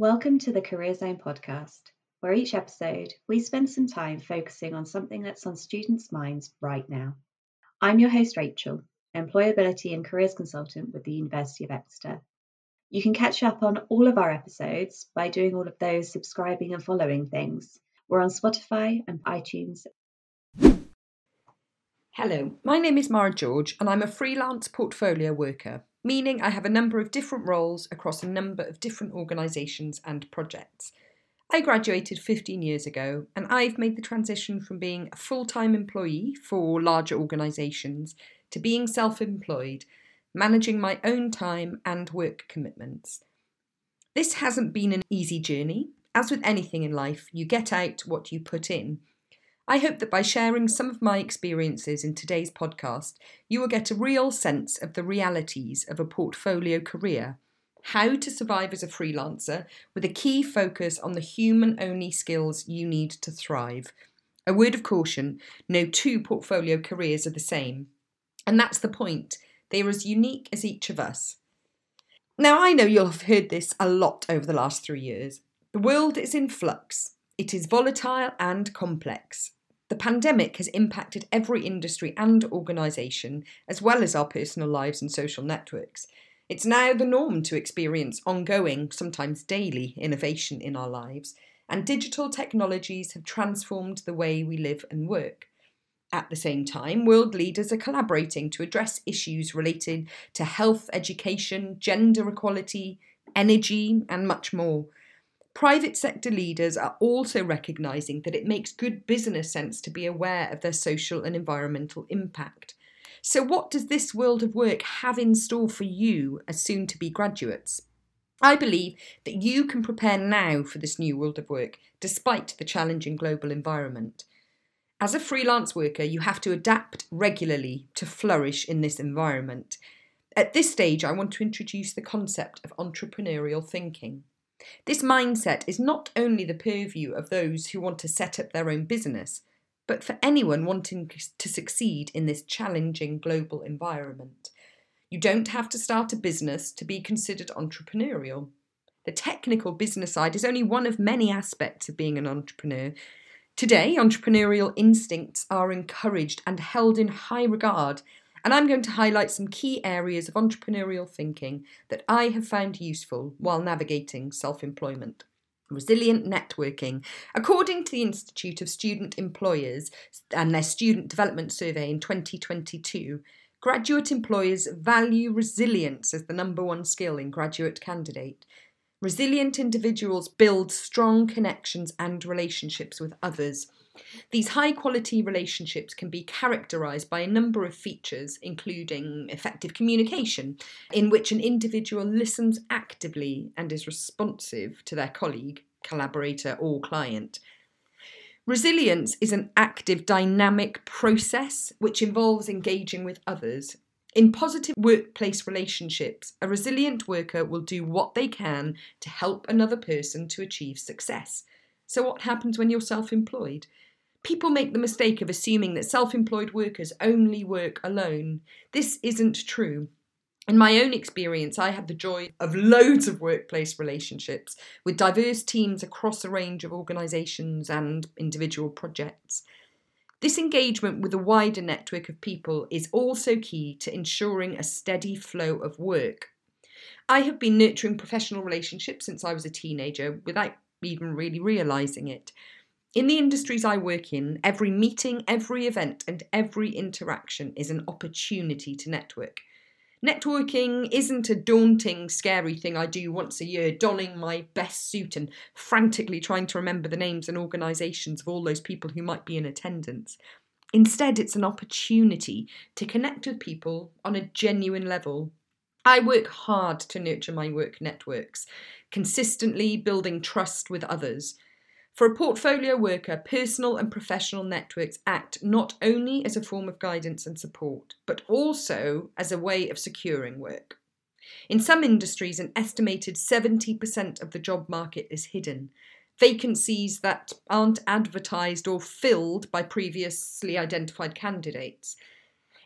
Welcome to the Career Zone podcast, where each episode we spend some time focusing on something that's on students' minds right now. I'm your host, Rachel, Employability and Careers Consultant with the University of Exeter. You can catch up on all of our episodes by doing all of those subscribing and following things. We're on Spotify and iTunes. Hello, my name is Mair George and I'm a freelance portfolio worker, meaning I have a number of different roles across a number of different organisations and projects. I graduated 15 years ago and I've made the transition from being a full time employee for larger organisations to being self employed managing my own time and work commitments. This hasn't been an easy journey. As with anything in life, you get out what you put in. I hope that by sharing some of my experiences in today's podcast, you will get a real sense of the realities of a portfolio career, how to survive as a freelancer, with a key focus on the human only skills you need to thrive. A word of caution no two portfolio careers are the same. And that's the point. They are as unique as each of us. Now, I know you'll have heard this a lot over the last three years. The world is in flux, it is volatile and complex. The pandemic has impacted every industry and organisation, as well as our personal lives and social networks. It's now the norm to experience ongoing, sometimes daily, innovation in our lives, and digital technologies have transformed the way we live and work. At the same time, world leaders are collaborating to address issues related to health, education, gender equality, energy, and much more. Private sector leaders are also recognising that it makes good business sense to be aware of their social and environmental impact. So, what does this world of work have in store for you as soon to be graduates? I believe that you can prepare now for this new world of work, despite the challenging global environment. As a freelance worker, you have to adapt regularly to flourish in this environment. At this stage, I want to introduce the concept of entrepreneurial thinking. This mindset is not only the purview of those who want to set up their own business, but for anyone wanting to succeed in this challenging global environment. You don't have to start a business to be considered entrepreneurial. The technical business side is only one of many aspects of being an entrepreneur, Today, entrepreneurial instincts are encouraged and held in high regard, and I'm going to highlight some key areas of entrepreneurial thinking that I have found useful while navigating self employment. Resilient networking. According to the Institute of Student Employers and their Student Development Survey in 2022, graduate employers value resilience as the number one skill in graduate candidate. Resilient individuals build strong connections and relationships with others. These high quality relationships can be characterized by a number of features, including effective communication, in which an individual listens actively and is responsive to their colleague, collaborator, or client. Resilience is an active, dynamic process which involves engaging with others in positive workplace relationships, a resilient worker will do what they can to help another person to achieve success. So, what happens when you're self employed? People make the mistake of assuming that self employed workers only work alone. This isn't true. In my own experience, I had the joy of loads of workplace relationships with diverse teams across a range of organisations and individual projects. This engagement with a wider network of people is also key to ensuring a steady flow of work. I have been nurturing professional relationships since I was a teenager without even really realising it. In the industries I work in, every meeting, every event, and every interaction is an opportunity to network. Networking isn't a daunting, scary thing I do once a year, donning my best suit and frantically trying to remember the names and organisations of all those people who might be in attendance. Instead, it's an opportunity to connect with people on a genuine level. I work hard to nurture my work networks, consistently building trust with others. For a portfolio worker, personal and professional networks act not only as a form of guidance and support, but also as a way of securing work. In some industries, an estimated 70% of the job market is hidden. Vacancies that aren't advertised or filled by previously identified candidates.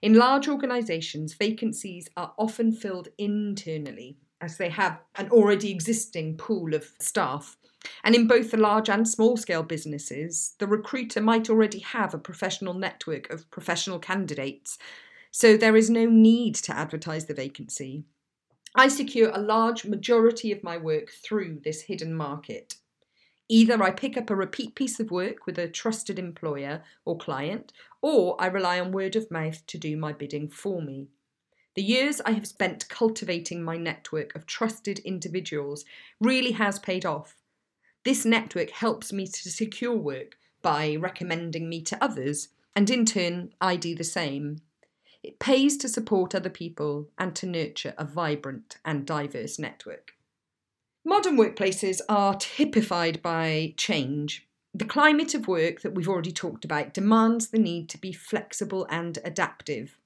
In large organisations, vacancies are often filled internally as they have an already existing pool of staff. And in both the large and small scale businesses, the recruiter might already have a professional network of professional candidates, so there is no need to advertise the vacancy. I secure a large majority of my work through this hidden market. Either I pick up a repeat piece of work with a trusted employer or client, or I rely on word of mouth to do my bidding for me. The years I have spent cultivating my network of trusted individuals really has paid off. This network helps me to secure work by recommending me to others, and in turn, I do the same. It pays to support other people and to nurture a vibrant and diverse network. Modern workplaces are typified by change. The climate of work that we've already talked about demands the need to be flexible and adaptive.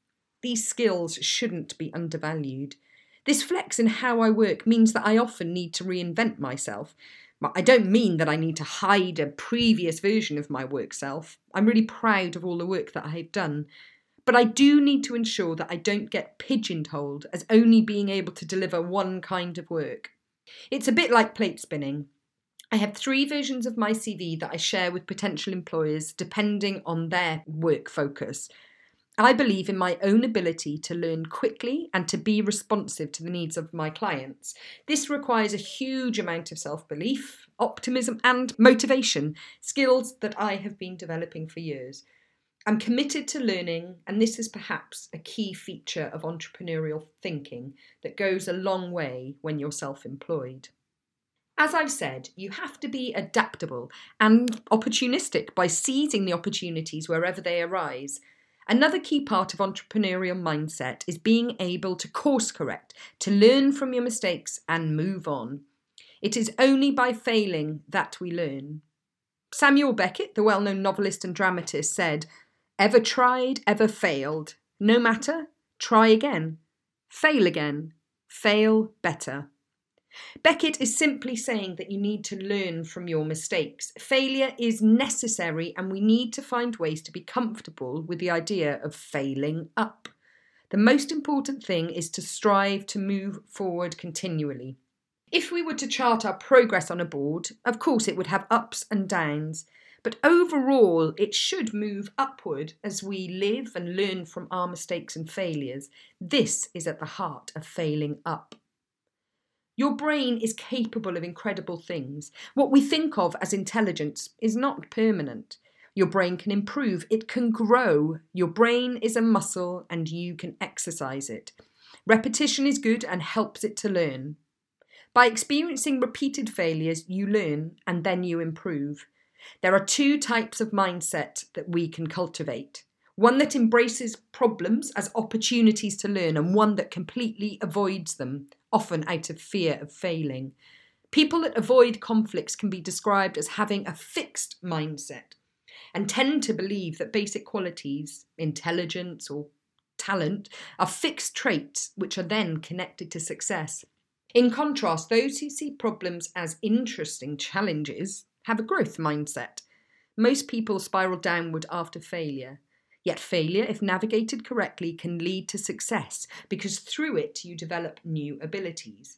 These skills shouldn't be undervalued. This flex in how I work means that I often need to reinvent myself. I don't mean that I need to hide a previous version of my work self. I'm really proud of all the work that I've done. But I do need to ensure that I don't get pigeonholed as only being able to deliver one kind of work. It's a bit like plate spinning. I have three versions of my CV that I share with potential employers depending on their work focus. I believe in my own ability to learn quickly and to be responsive to the needs of my clients. This requires a huge amount of self belief, optimism, and motivation, skills that I have been developing for years. I'm committed to learning, and this is perhaps a key feature of entrepreneurial thinking that goes a long way when you're self employed. As I've said, you have to be adaptable and opportunistic by seizing the opportunities wherever they arise. Another key part of entrepreneurial mindset is being able to course correct, to learn from your mistakes and move on. It is only by failing that we learn. Samuel Beckett, the well known novelist and dramatist, said, Ever tried, ever failed. No matter, try again. Fail again. Fail better. Beckett is simply saying that you need to learn from your mistakes. Failure is necessary, and we need to find ways to be comfortable with the idea of failing up. The most important thing is to strive to move forward continually. If we were to chart our progress on a board, of course it would have ups and downs. But overall, it should move upward as we live and learn from our mistakes and failures. This is at the heart of failing up. Your brain is capable of incredible things. What we think of as intelligence is not permanent. Your brain can improve, it can grow. Your brain is a muscle and you can exercise it. Repetition is good and helps it to learn. By experiencing repeated failures, you learn and then you improve. There are two types of mindset that we can cultivate one that embraces problems as opportunities to learn, and one that completely avoids them, often out of fear of failing. People that avoid conflicts can be described as having a fixed mindset and tend to believe that basic qualities, intelligence or talent, are fixed traits which are then connected to success. In contrast, those who see problems as interesting challenges have a growth mindset. Most people spiral downward after failure. Yet, failure, if navigated correctly, can lead to success because through it you develop new abilities.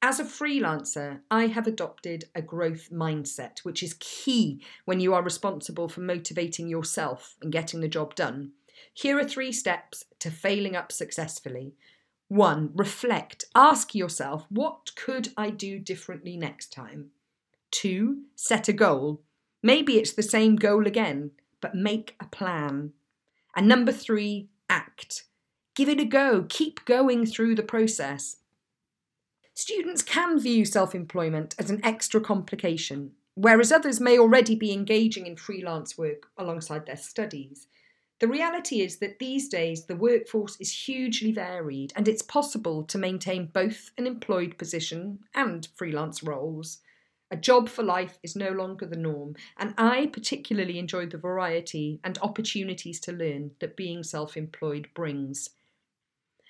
As a freelancer, I have adopted a growth mindset, which is key when you are responsible for motivating yourself and getting the job done. Here are three steps to failing up successfully. One, reflect. Ask yourself, what could I do differently next time? Two, set a goal. Maybe it's the same goal again, but make a plan. And number three, act. Give it a go. Keep going through the process. Students can view self employment as an extra complication, whereas others may already be engaging in freelance work alongside their studies. The reality is that these days the workforce is hugely varied and it's possible to maintain both an employed position and freelance roles. A job for life is no longer the norm, and I particularly enjoy the variety and opportunities to learn that being self employed brings.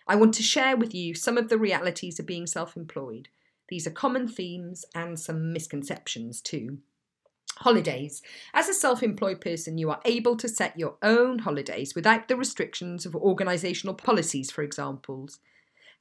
I want to share with you some of the realities of being self employed. These are common themes and some misconceptions too. Holidays. As a self employed person, you are able to set your own holidays without the restrictions of organisational policies, for example.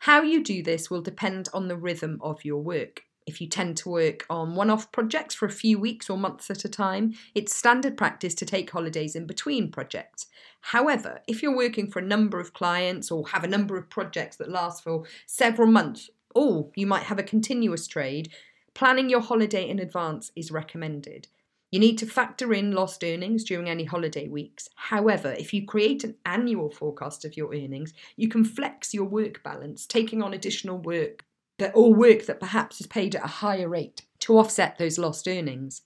How you do this will depend on the rhythm of your work. If you tend to work on one off projects for a few weeks or months at a time, it's standard practice to take holidays in between projects. However, if you're working for a number of clients or have a number of projects that last for several months, or you might have a continuous trade, planning your holiday in advance is recommended. You need to factor in lost earnings during any holiday weeks. However, if you create an annual forecast of your earnings, you can flex your work balance, taking on additional work that or work that perhaps is paid at a higher rate to offset those lost earnings.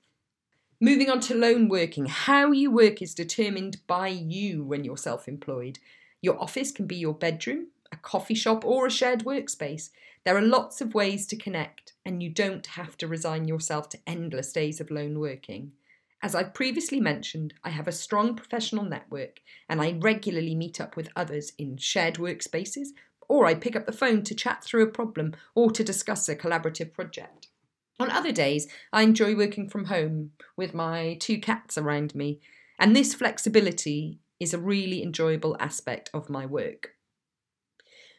Moving on to lone working, how you work is determined by you when you're self employed. Your office can be your bedroom, a coffee shop, or a shared workspace. There are lots of ways to connect, and you don't have to resign yourself to endless days of lone working. As I've previously mentioned, I have a strong professional network and I regularly meet up with others in shared workspaces or I pick up the phone to chat through a problem or to discuss a collaborative project. On other days, I enjoy working from home with my two cats around me, and this flexibility is a really enjoyable aspect of my work.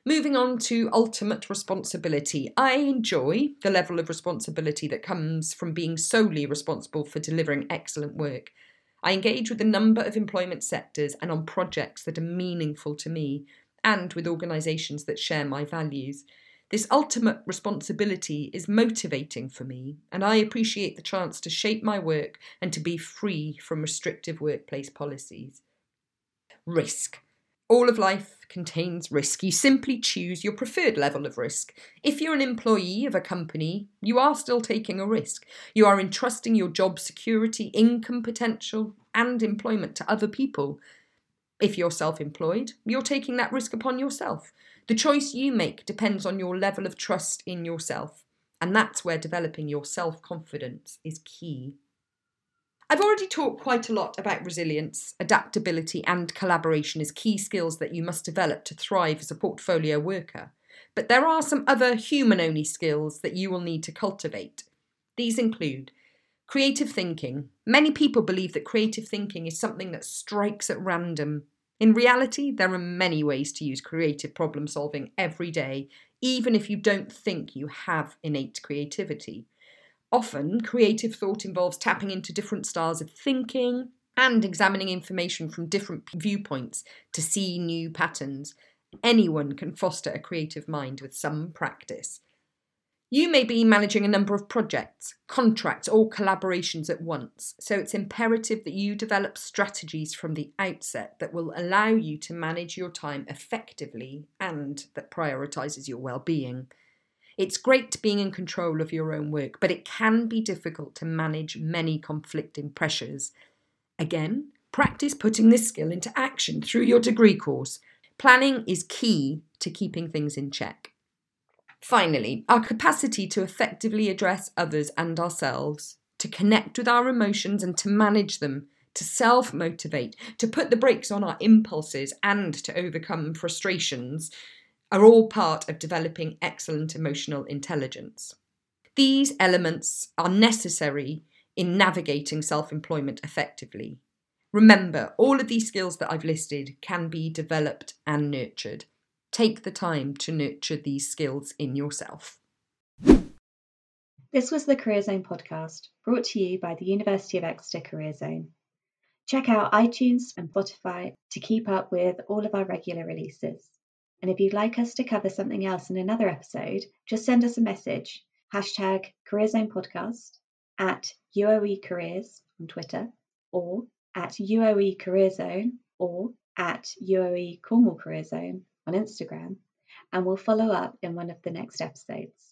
Moving on to ultimate responsibility. I enjoy the level of responsibility that comes from being solely responsible for delivering excellent work. I engage with a number of employment sectors and on projects that are meaningful to me, and with organisations that share my values. This ultimate responsibility is motivating for me, and I appreciate the chance to shape my work and to be free from restrictive workplace policies. Risk. All of life contains risk. You simply choose your preferred level of risk. If you're an employee of a company, you are still taking a risk. You are entrusting your job security, income potential, and employment to other people. If you're self employed, you're taking that risk upon yourself. The choice you make depends on your level of trust in yourself, and that's where developing your self confidence is key. I've already talked quite a lot about resilience, adaptability, and collaboration as key skills that you must develop to thrive as a portfolio worker. But there are some other human only skills that you will need to cultivate. These include creative thinking. Many people believe that creative thinking is something that strikes at random in reality, there are many ways to use creative problem solving every day, even if you don't think you have innate creativity. Often, creative thought involves tapping into different styles of thinking and examining information from different viewpoints to see new patterns. Anyone can foster a creative mind with some practice. You may be managing a number of projects, contracts, or collaborations at once, so it's imperative that you develop strategies from the outset that will allow you to manage your time effectively and that prioritises your well-being. It's great being in control of your own work, but it can be difficult to manage many conflicting pressures. Again, practice putting this skill into action through your degree course. Planning is key to keeping things in check. Finally, our capacity to effectively address others and ourselves, to connect with our emotions and to manage them, to self motivate, to put the brakes on our impulses, and to overcome frustrations are all part of developing excellent emotional intelligence. These elements are necessary in navigating self employment effectively. Remember, all of these skills that I've listed can be developed and nurtured. Take the time to nurture these skills in yourself. This was the Career Zone podcast, brought to you by the University of Exeter Career Zone. Check out iTunes and Spotify to keep up with all of our regular releases. And if you'd like us to cover something else in another episode, just send us a message hashtag Career Zone Podcast at UOE Careers on Twitter or at UOE Career Zone or at UOE Cornwall Career Zone on Instagram, and we'll follow up in one of the next episodes.